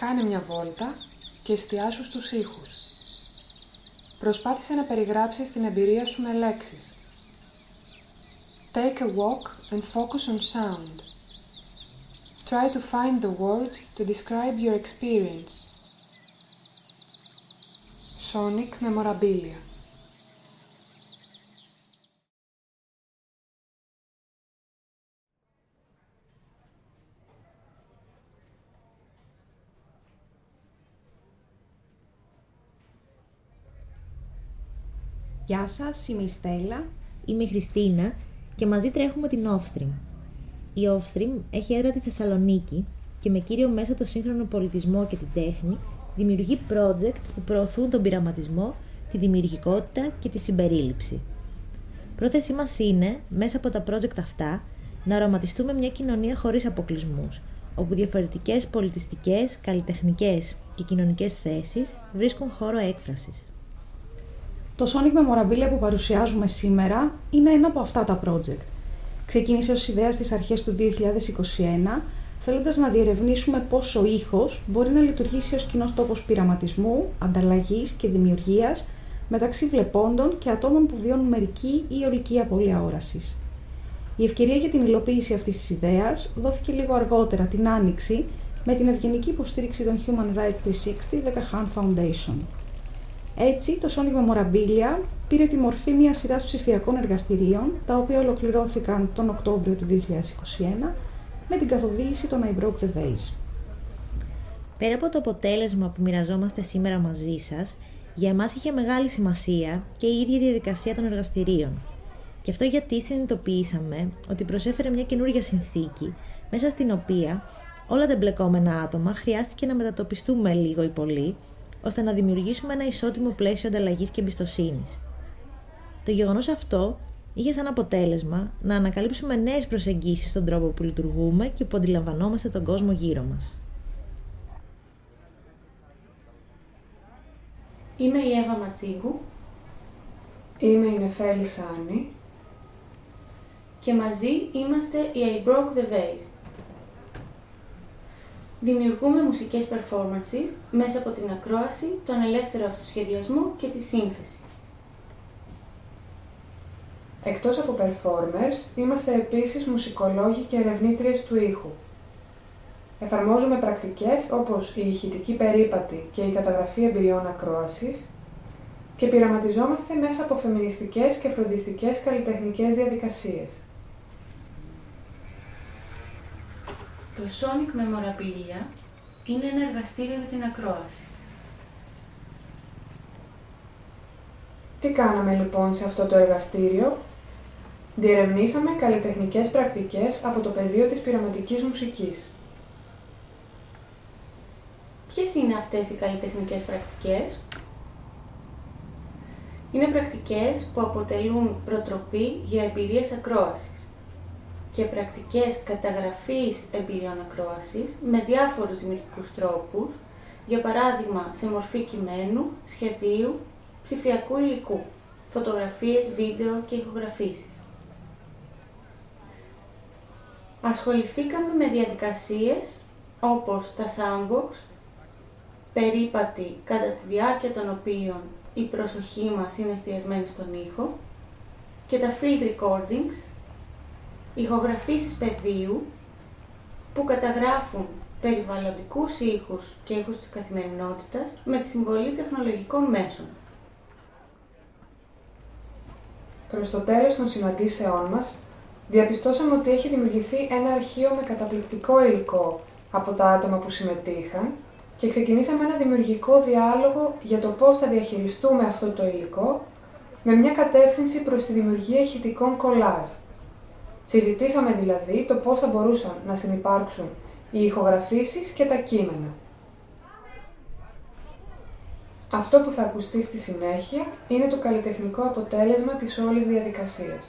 Κάνε μια βόλτα και εστιάσου στους ήχους. Προσπάθησε να περιγράψεις την εμπειρία σου με λέξεις. Take a walk and focus on sound. Try to find the words to describe your experience. Sonic Memorabilia Γεια σας, είμαι η Στέλλα. Είμαι η Χριστίνα και μαζί τρέχουμε την Offstream. Η Offstream έχει έδρα τη Θεσσαλονίκη και με κύριο μέσο το σύγχρονο πολιτισμό και την τέχνη δημιουργεί project που προωθούν τον πειραματισμό, τη δημιουργικότητα και τη συμπερίληψη. Πρόθεσή μας είναι, μέσα από τα project αυτά, να οραματιστούμε μια κοινωνία χωρίς αποκλεισμούς, όπου διαφορετικές πολιτιστικές, καλλιτεχνικές και κοινωνικές θέσεις βρίσκουν χώρο έκφρασης. Το Sonic Memorabilia που παρουσιάζουμε σήμερα είναι ένα από αυτά τα project. Ξεκίνησε ως ιδέας στις αρχές του 2021, θέλοντας να διερευνήσουμε πώς ο ήχος μπορεί να λειτουργήσει ως κοινός τόπος πειραματισμού, ανταλλαγής και δημιουργίας μεταξύ βλεπόντων και ατόμων που βιώνουν μερική ή ολική απώλεια όρασης. Η ευκαιρία για την υλοποίηση αυτής της ιδέας δόθηκε λίγο αργότερα την Άνοιξη με την ευγενική υποστήριξη των Human Rights 360 The Kahan Foundation. Έτσι, το Sonic Memorabilia πήρε τη μορφή μιας σειράς ψηφιακών εργαστηρίων, τα οποία ολοκληρώθηκαν τον Οκτώβριο του 2021 με την καθοδήγηση των I Broke the Vase. Πέρα από το αποτέλεσμα που μοιραζόμαστε σήμερα μαζί σας, για εμάς είχε μεγάλη σημασία και η ίδια η διαδικασία των εργαστηρίων. Και αυτό γιατί συνειδητοποιήσαμε ότι προσέφερε μια καινούργια συνθήκη, μέσα στην οποία όλα τα εμπλεκόμενα άτομα χρειάστηκε να μετατοπιστούμε λίγο ή πολύ ώστε να δημιουργήσουμε ένα ισότιμο πλαίσιο ανταλλαγής και εμπιστοσύνης. Το γεγονός αυτό είχε σαν αποτέλεσμα να ανακαλύψουμε νέες προσεγγίσεις στον τρόπο που λειτουργούμε και που αντιλαμβανόμαστε τον κόσμο γύρω μας. Είμαι η Εύα Ματσίγκου. Είμαι η Νεφέλη Σάνη. Και μαζί είμαστε η I Broke the Vase. Δημιουργούμε μουσικές performances μέσα από την ακρόαση, τον ελεύθερο αυτοσχεδιασμό και τη σύνθεση. Εκτός από performers, είμαστε επίσης μουσικολόγοι και ερευνήτριες του ήχου. Εφαρμόζουμε πρακτικές όπως η ηχητική περίπατη και η καταγραφή εμπειριών ακρόασης και πειραματιζόμαστε μέσα από φεμινιστικές και φροντιστικές καλλιτεχνικές διαδικασίες. Το Sonic Memorabilia είναι ένα εργαστήριο για την ακρόαση. Τι κάναμε λοιπόν σε αυτό το εργαστήριο; Διερευνήσαμε καλλιτεχνικές πρακτικές από το πεδίο της πειραματικής μουσικής. Ποιες είναι αυτές οι καλλιτεχνικές πρακτικές; Είναι πρακτικές που αποτελούν προτροπή για εμπειρίες ακρόασης και πρακτικές καταγραφής εμπειριών ακρόασης με διάφορους δημιουργικούς τρόπους, για παράδειγμα σε μορφή κειμένου, σχεδίου, ψηφιακού υλικού, φωτογραφίες, βίντεο και ηχογραφήσεις. Ασχοληθήκαμε με διαδικασίες όπως τα sandbox, περίπατη κατά τη διάρκεια των οποίων η προσοχή μας είναι εστιασμένη στον ήχο και τα field recordings, ηχογραφήσεις πεδίου που καταγράφουν περιβαλλοντικούς ήχους και ήχους της καθημερινότητας με τη συμβολή τεχνολογικών μέσων. Προς το τέλος των συναντήσεών μας, διαπιστώσαμε ότι έχει δημιουργηθεί ένα αρχείο με καταπληκτικό υλικό από τα άτομα που συμμετείχαν και ξεκινήσαμε ένα δημιουργικό διάλογο για το πώς θα διαχειριστούμε αυτό το υλικό με μια κατεύθυνση προς τη δημιουργία ηχητικών κολάζ. Συζητήσαμε δηλαδή το πώς θα μπορούσαν να συνεπάρξουν οι ηχογραφήσεις και τα κείμενα. Αυτό που θα ακουστεί στη συνέχεια είναι το καλλιτεχνικό αποτέλεσμα της όλης διαδικασίας.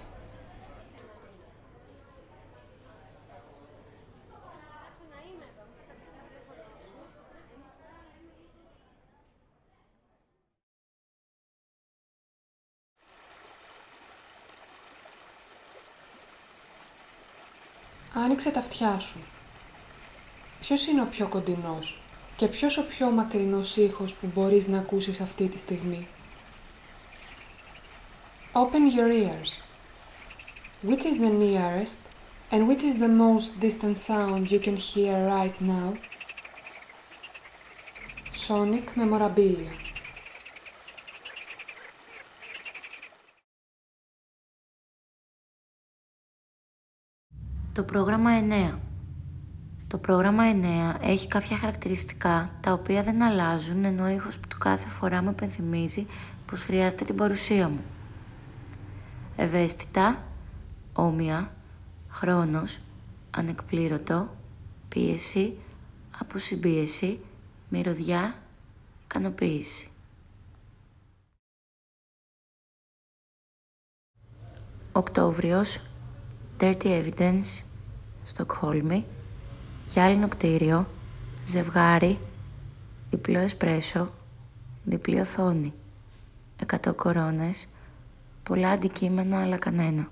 Άνοιξε τα αυτιά σου. Ποιος είναι ο πιο κοντινός Και ποιος ο πιο μακρινός ήχος που μπορείς να ακούσεις αυτή τη στιγμή; Open your ears. Which is the nearest and which is the most distant sound you can hear right now? Sonic Memorabilia Το πρόγραμμα 9 Το πρόγραμμα 9 έχει κάποια χαρακτηριστικά τα οποία δεν αλλάζουν ενώ ο ήχος του κάθε φορά μου επενθυμίζει πως χρειάζεται την παρουσία μου. Ευαίσθητα, όμοια, χρόνος, ανεκπλήρωτο, πίεση, αποσυμπίεση, μυρωδιά, ικανοποίηση. Οκτώβριος, Dirty Evidence, Στοκχόλμη, γυάλινο κτίριο, ζευγάρι, διπλό εσπρέσο, διπλή οθόνη, εκατό κορώνες, πολλά αντικείμενα αλλά κανένα.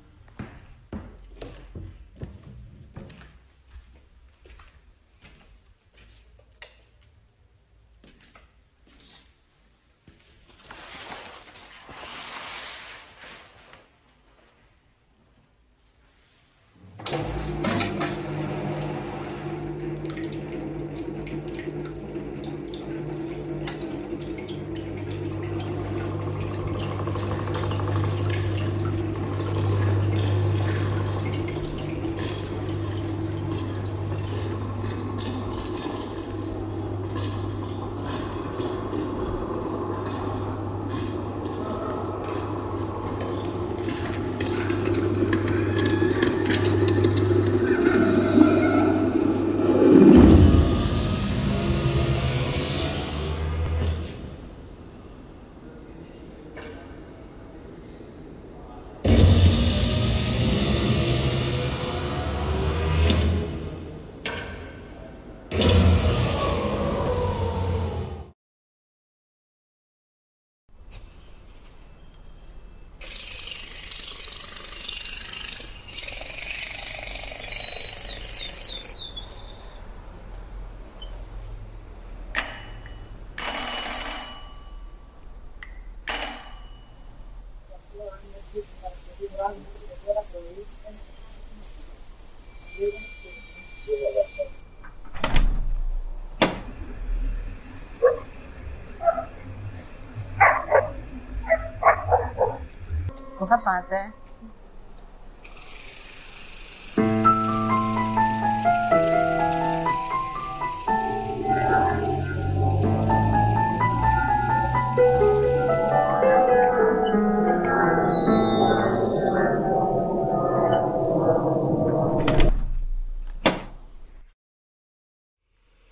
Θα πάτε;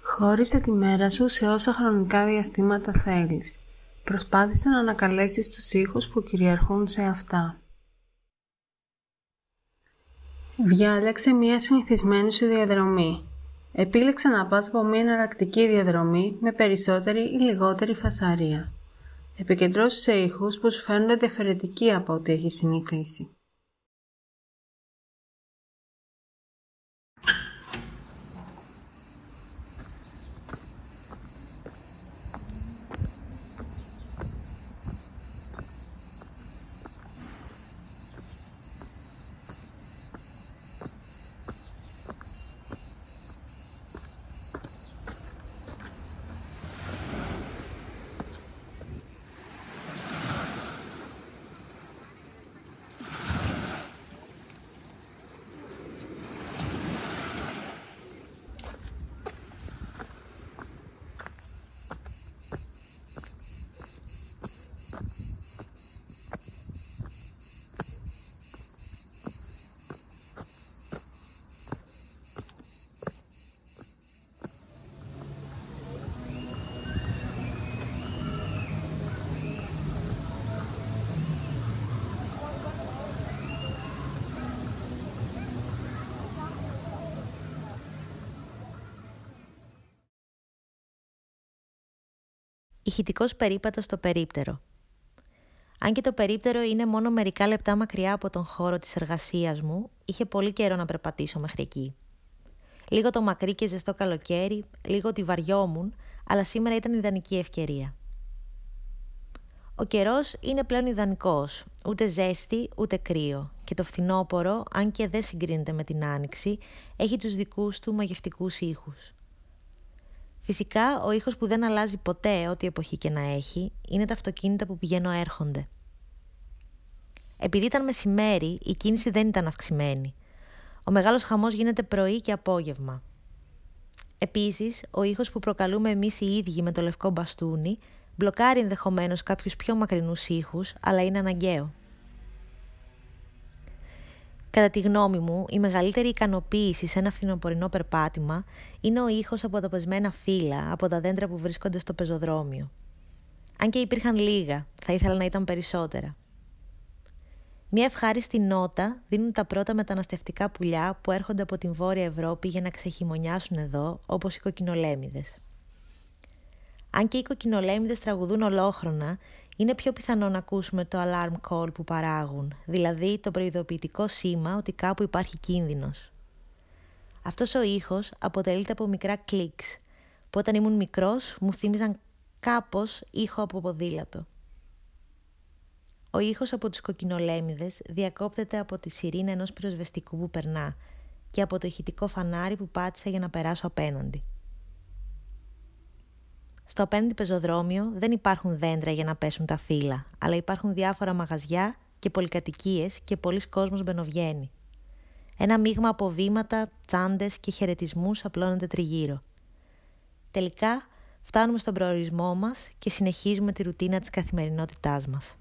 Χώρισε τη μέρα σου σε όσα χρονικά διαστήματα θέλεις. Προσπάθησε να ανακαλέσεις τους ήχους που κυριαρχούν σε αυτά. Διάλεξε μία συνηθισμένη σου διαδρομή. Επίλεξε να πας από μία εναλλακτική διαδρομή με περισσότερη ή λιγότερη φασαρία. Επικεντρώσου σε ήχους που σου φαίνονται διαφορετικοί από ό,τι έχεις συνηθίσει. Ηχητικός περίπατος στο περίπτερο. Αν και το περίπτερο είναι μόνο μερικά λεπτά μακριά από τον χώρο της εργασίας μου, είχε πολύ καιρό να περπατήσω μέχρι εκεί. Λίγο το μακρύ και ζεστό καλοκαίρι, λίγο τη βαριόμουν, αλλά σήμερα ήταν ιδανική ευκαιρία. Ο καιρός είναι πλέον ιδανικός, ούτε ζέστη ούτε κρύο και το φθινόπωρο, αν και δεν συγκρίνεται με την άνοιξη, έχει τους δικούς του μαγευτικούς ήχους. Φυσικά, ο ήχος που δεν αλλάζει ποτέ ό,τι εποχή και να έχει, είναι τα αυτοκίνητα που πηγαίνω έρχονται. Επειδή ήταν μεσημέρι, η κίνηση δεν ήταν αυξημένη. Ο μεγάλος χαμός γίνεται πρωί και απόγευμα. Επίσης, ο ήχος που προκαλούμε εμείς οι ίδιοι με το λευκό μπαστούνι μπλοκάρει ενδεχομένως κάποιους πιο μακρινούς ήχους, αλλά είναι αναγκαίο. Κατά τη γνώμη μου, η μεγαλύτερη ικανοποίηση σε ένα φθινοπορεινό περπάτημα είναι ο ήχος από τα πεσμένα φύλλα από τα δέντρα που βρίσκονται στο πεζοδρόμιο. Αν και υπήρχαν λίγα, θα ήθελα να ήταν περισσότερα. Μια ευχάριστη νότα δίνουν τα πρώτα μεταναστευτικά πουλιά που έρχονται από την Βόρεια Ευρώπη για να ξεχειμονιάσουν εδώ, όπως οι κοκκινολέμιδες. Αν και οι κοκκινολέμιδες τραγουδούν ολόχρονα, είναι πιο πιθανό να ακούσουμε το alarm call που παράγουν, δηλαδή το προειδοποιητικό σήμα ότι κάπου υπάρχει κίνδυνος. Αυτός ο ήχος αποτελείται από μικρά κλικς, που όταν ήμουν μικρός μου θύμιζαν κάπως ήχο από ποδήλατο. Ο ήχος από τους κοκκινολέμιδες διακόπτεται από τη σιρήνα ενός πυροσβεστικού που περνά και από το ηχητικό φανάρι που πάτησα για να περάσω απέναντι. Στο απέναντι πεζοδρόμιο δεν υπάρχουν δέντρα για να πέσουν τα φύλλα, αλλά υπάρχουν διάφορα μαγαζιά και πολυκατοικίες και πολλοί κόσμος μπαινοβγαίνει. Ένα μείγμα από βήματα, τσάντες και χαιρετισμούς απλώνεται τριγύρω. Τελικά φτάνουμε στον προορισμό μας και συνεχίζουμε τη ρουτίνα της καθημερινότητάς μας.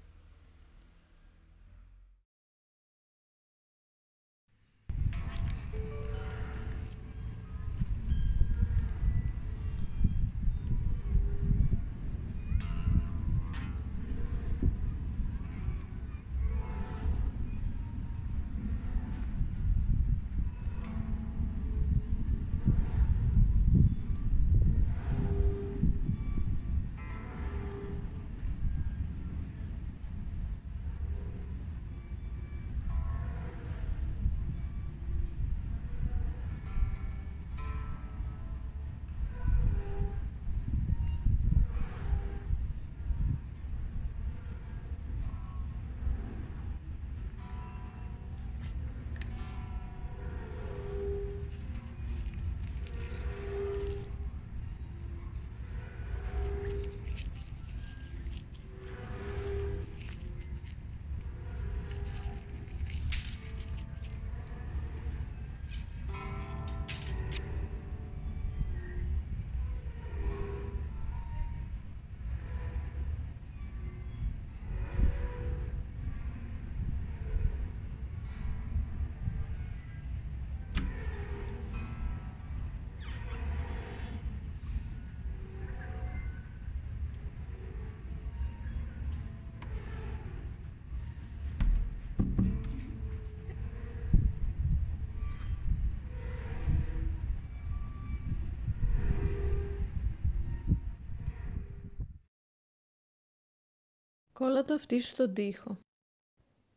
Κόλλα το αυτί σου στον τοίχο.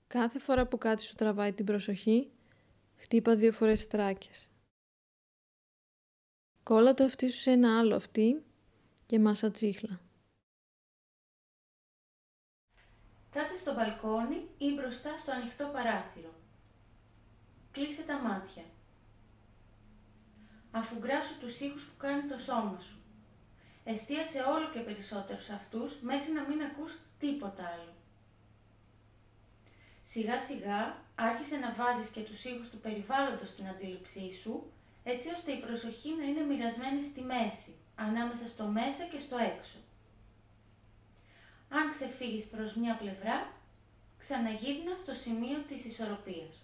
Κάθε φορά που κάτι σου τραβάει την προσοχή, χτύπα δύο φορές τράκες. Κόλλα το αυτί σου σε ένα άλλο αυτί και μάσα τσίχλα. Κάτσε στο μπαλκόνι ή μπροστά στο ανοιχτό παράθυρο. Κλείσε τα μάτια. Αφουγκράσου τους ήχους που κάνει το σώμα σου. Εστίασε όλο και περισσότερο σε αυτούς μέχρι να μην ακούς τίποτα άλλο. Σιγά σιγά άρχισε να βάζεις και τους ήχους του περιβάλλοντος στην αντίληψή σου, έτσι ώστε η προσοχή να είναι μοιρασμένη στη μέση, ανάμεσα στο μέσα και στο έξω. Αν ξεφύγεις προς μια πλευρά, ξαναγύρνα στο σημείο της ισορροπίας.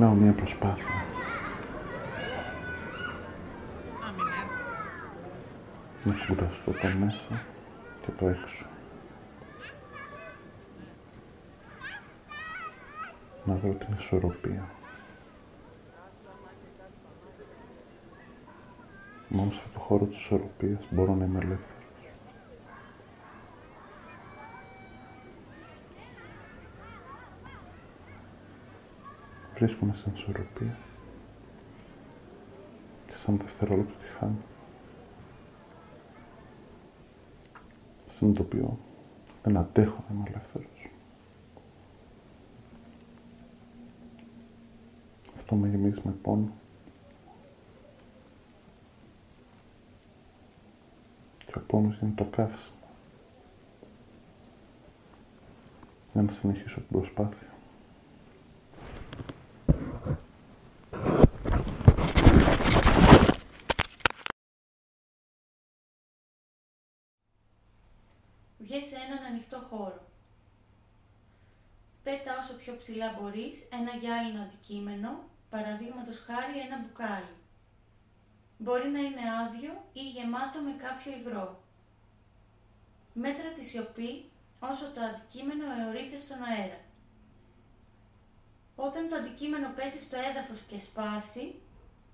Ξεκινάω μια προσπάθεια. Να φουραστώ το μέσα και το έξω. Να δω την ισορροπία. Μόνο σε αυτό το χώρο της ισορροπίας μπορώ να είμαι ελεύθερος. Βρίσκομαι στην ισορροπία και σαν δευτερόλεπτο τη χάνω. Συνειδητοποιώ δεν αντέχω να είμαι ελεύθερος. Αυτό με γεμίζει με πόνο. Και ο πόνος είναι το καύσιμο. Για να συνεχίσω την προσπάθεια. Ανοιχτό χώρο. Πέτα όσο πιο ψηλά μπορείς ένα γυάλινο αντικείμενο, παραδείγματος χάρη ένα μπουκάλι. Μπορεί να είναι άδειο ή γεμάτο με κάποιο υγρό. Μέτρα της σιωπή όσο το αντικείμενο αιωρείται στον αέρα. Όταν το αντικείμενο πέσει στο έδαφος και σπάσει,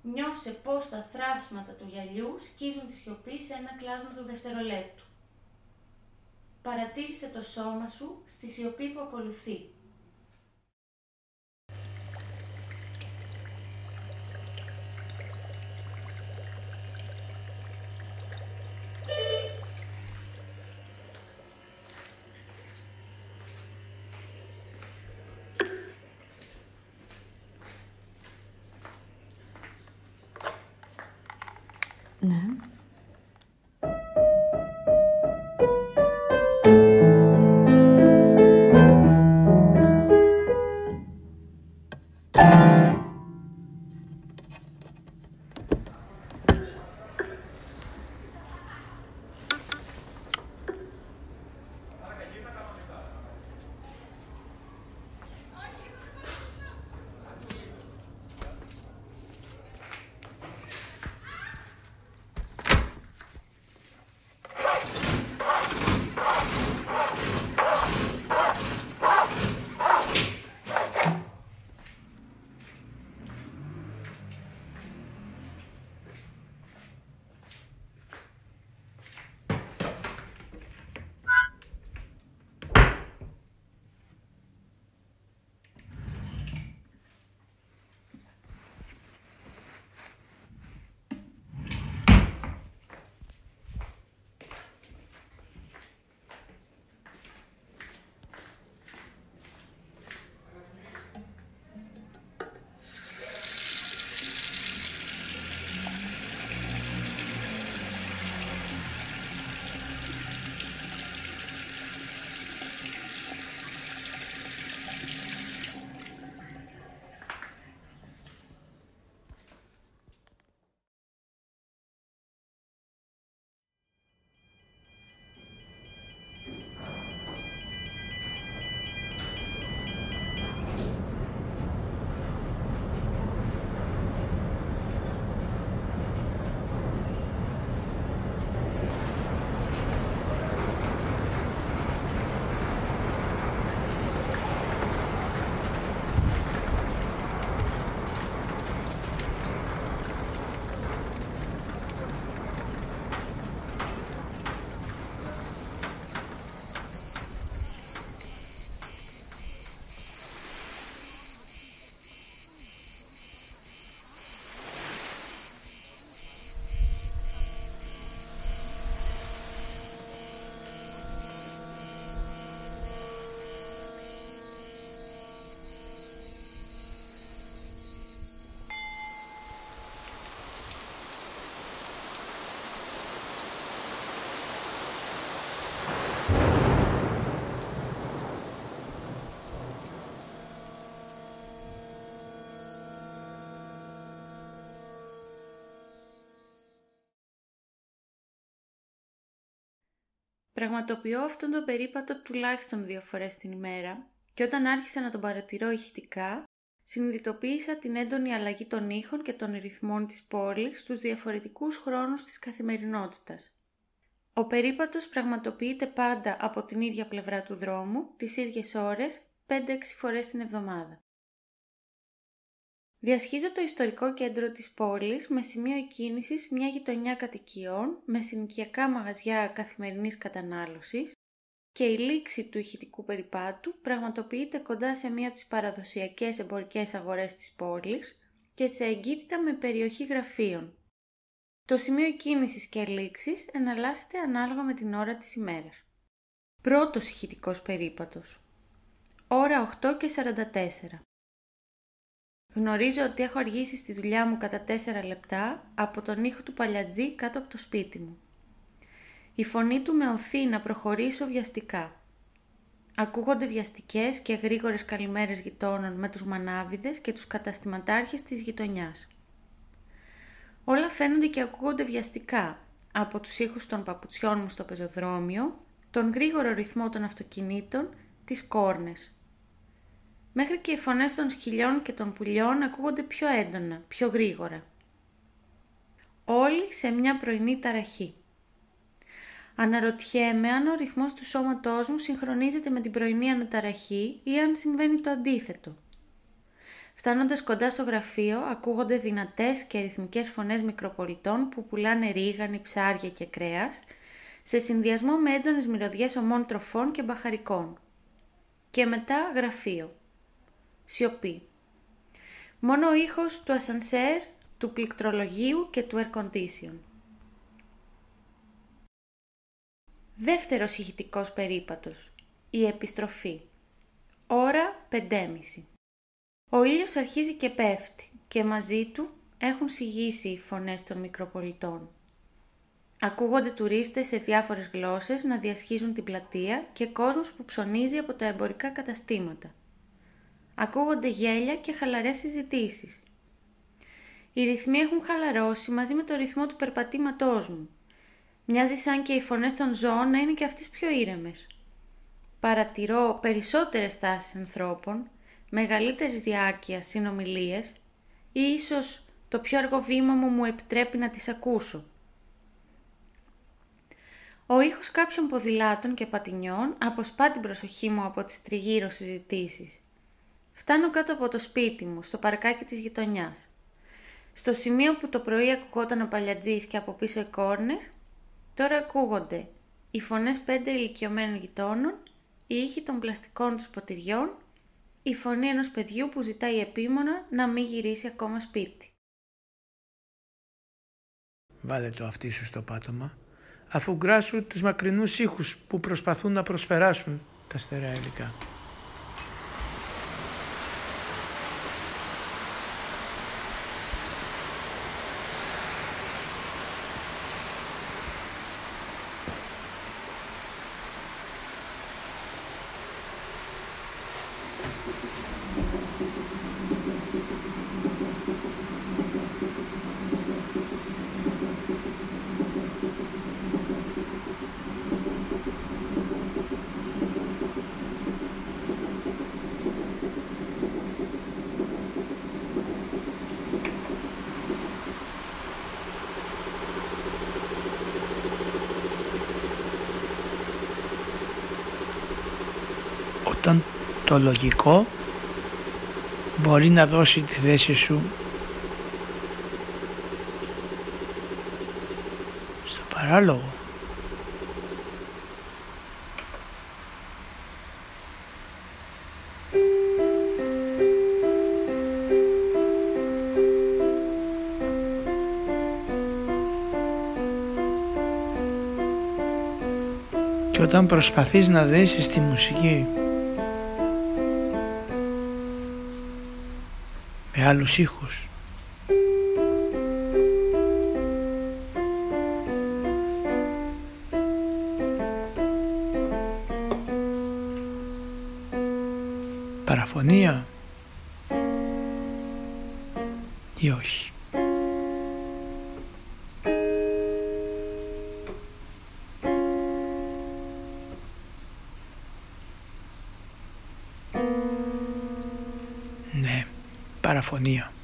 νιώσε πως τα θράψματα του γυαλιού σκίζουν τη σιωπή σε ένα κλάσμα του δευτερολέπτου. Παρατήρησε το σώμα σου στη σιωπή που ακολουθεί. Πραγματοποιώ αυτόν τον περίπατο τουλάχιστον δύο φορές την ημέρα και όταν άρχισα να τον παρατηρώ ηχητικά, συνειδητοποίησα την έντονη αλλαγή των ήχων και των ρυθμών της πόλης στους διαφορετικούς χρόνους της καθημερινότητας. Ο περίπατος πραγματοποιείται πάντα από την ίδια πλευρά του δρόμου, τις ίδιες ώρες, 5-6 φορές την εβδομάδα. Διασχίζω το ιστορικό κέντρο της πόλης με σημείο εκκίνησης μια γειτονιά κατοικιών με συνοικιακά μαγαζιά καθημερινής κατανάλωσης και η λήξη του ηχητικού περιπάτου πραγματοποιείται κοντά σε μία από τις παραδοσιακές εμπορικές αγορές της πόλης και σε εγκύτητα με περιοχή γραφείων. Το σημείο κίνησης και λήξης εναλλάσσεται ανάλογα με την ώρα της ημέρας. Πρώτος ηχητικός περίπατος. Ώρα 8 και 44. Γνωρίζω ότι έχω αργήσει στη δουλειά μου κατά 4 λεπτά από τον ήχο του παλιατζή κάτω από το σπίτι μου. Η φωνή του με οθεί να προχωρήσω βιαστικά. Ακούγονται βιαστικές και γρήγορες καλημέρες γειτόνων με τους μανάβιδες και τους καταστηματάρχες της γειτονιάς. Όλα φαίνονται και ακούγονται βιαστικά, από τους ήχους των παπουτσιών μου στο πεζοδρόμιο, τον γρήγορο ρυθμό των αυτοκινήτων, τις κόρνες. Μέχρι και οι φωνές των σκυλιών και των πουλιών ακούγονται πιο έντονα, πιο γρήγορα. Όλοι σε μια πρωινή ταραχή. Αναρωτιέμαι αν ο ρυθμός του σώματός μου συγχρονίζεται με την πρωινή αναταραχή ή αν συμβαίνει το αντίθετο. Φτάνοντας κοντά στο γραφείο, ακούγονται δυνατές και ρυθμικές φωνές μικροπολιτών που πουλάνε ρίγανη, ψάρια και κρέας, σε συνδυασμό με έντονες μυρωδιές ομών τροφών και μπαχαρικών. Και μετά γραφείο. Σιωπή. Μόνο ο ήχος του ασανσέρ, του πληκτρολογίου και του air condition. Δεύτερος ηχητικός περίπατος. Η επιστροφή. Ώρα 5.30. Ο ήλιος αρχίζει και πέφτει και μαζί του έχουν σιγήσει οι φωνές των μικροπολιτών. Ακούγονται τουρίστες σε διάφορες γλώσσες να διασχίζουν την πλατεία και κόσμος που ψωνίζει από τα εμπορικά καταστήματα. Ακούγονται γέλια και χαλαρές συζητήσεις. Οι ρυθμοί έχουν χαλαρώσει μαζί με το ρυθμό του περπατήματός μου. Μοιάζει σαν και οι φωνές των ζώων να είναι και αυτές πιο ήρεμες. Παρατηρώ περισσότερες τάσεις ανθρώπων, μεγαλύτερης διάρκειας συνομιλίες ή ίσως το πιο αργό βήμα μου μου επιτρέπει να τις ακούσω. Ο ήχος κάποιων ποδηλάτων και πατινιών αποσπά την προσοχή μου από τις τριγύρω συζητήσεις. Φτάνω κάτω από το σπίτι μου, στο παρκάκι της γειτονιάς. Στο σημείο που το πρωί ακουγόταν ο παλιατζής και από πίσω οι κόρνες, τώρα ακούγονται οι φωνές πέντε ηλικιωμένων γειτόνων, οι ήχοι των πλαστικών τους ποτηριών, η φωνή ενός παιδιού που ζητάει επίμονα να μην γυρίσει ακόμα σπίτι. Βάλε το αυτί σου στο πάτωμα, αφού γκράσου τους μακρινούς ήχους που προσπαθούν να προσπεράσουν τα στερεά υλικά. Όταν το λογικό μπορεί να δώσει τη θέση σου στο παράλογο. Και όταν προσπαθείς να δέσεις τη μουσική με άλλους ήχους. Ναι.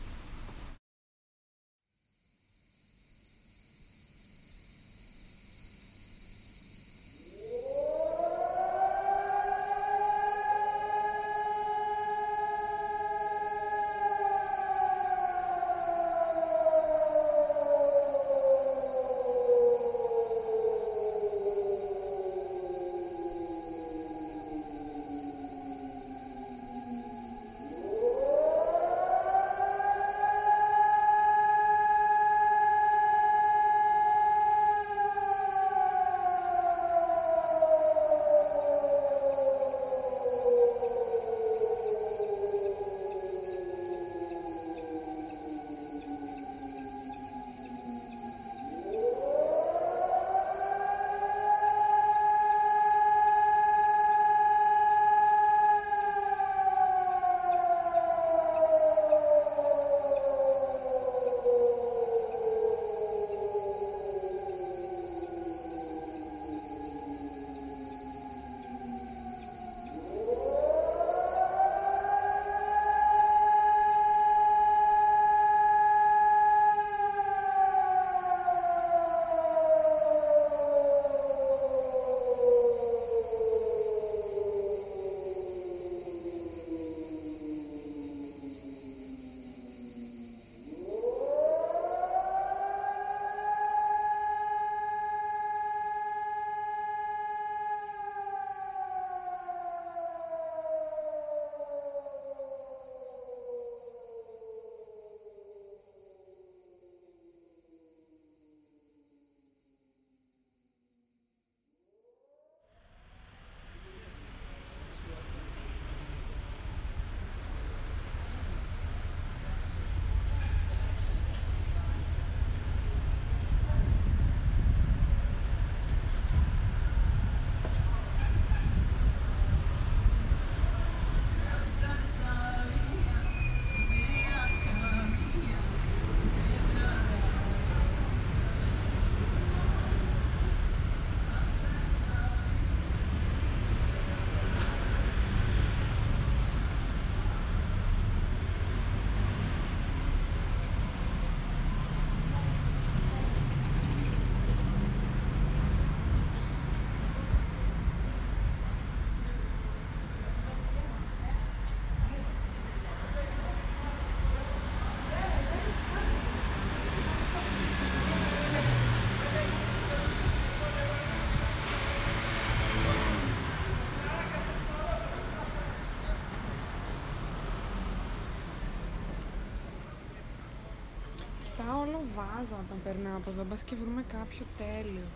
Αυτά όλο βάζα όταν περνάω από εδώ, μπας και βρούμε κάποιο τέλειο.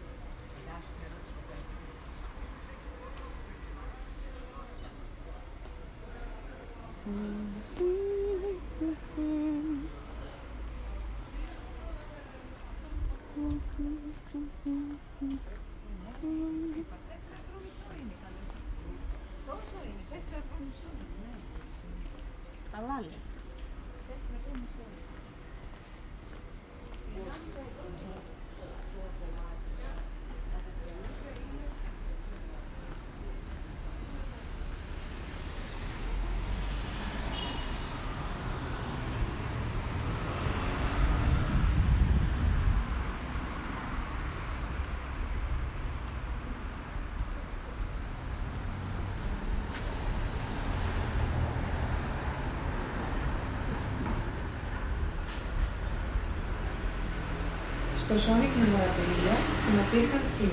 Στο Sonic Memorabilia συμμετείχαν οι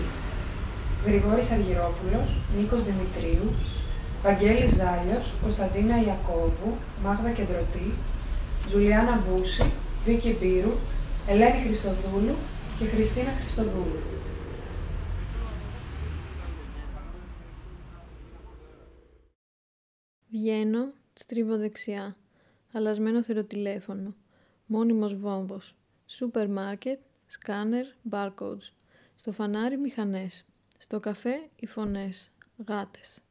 Γρηγόρης Αργυρόπουλος, Νίκος Δημητρίου, Βαγγέλης Ζάλιος, Κωνσταντίνα Ιακώβου, Μάγδα Κεντρωτή, Τζουλιάνα Βούση, Βίκη Μπύρου, Ελένη Χριστοδούλου και Χριστίνα Χριστοδούλου. Βγαίνω, στρίβω δεξιά. Αλλασμένο θηροτηλέφωνο. Μόνιμος βόμβος. Σούπερ μάρκετ, σκάνερ, barcodes. Στο φανάρι μηχανές. Στο καφέ οι φωνές. Γάτες.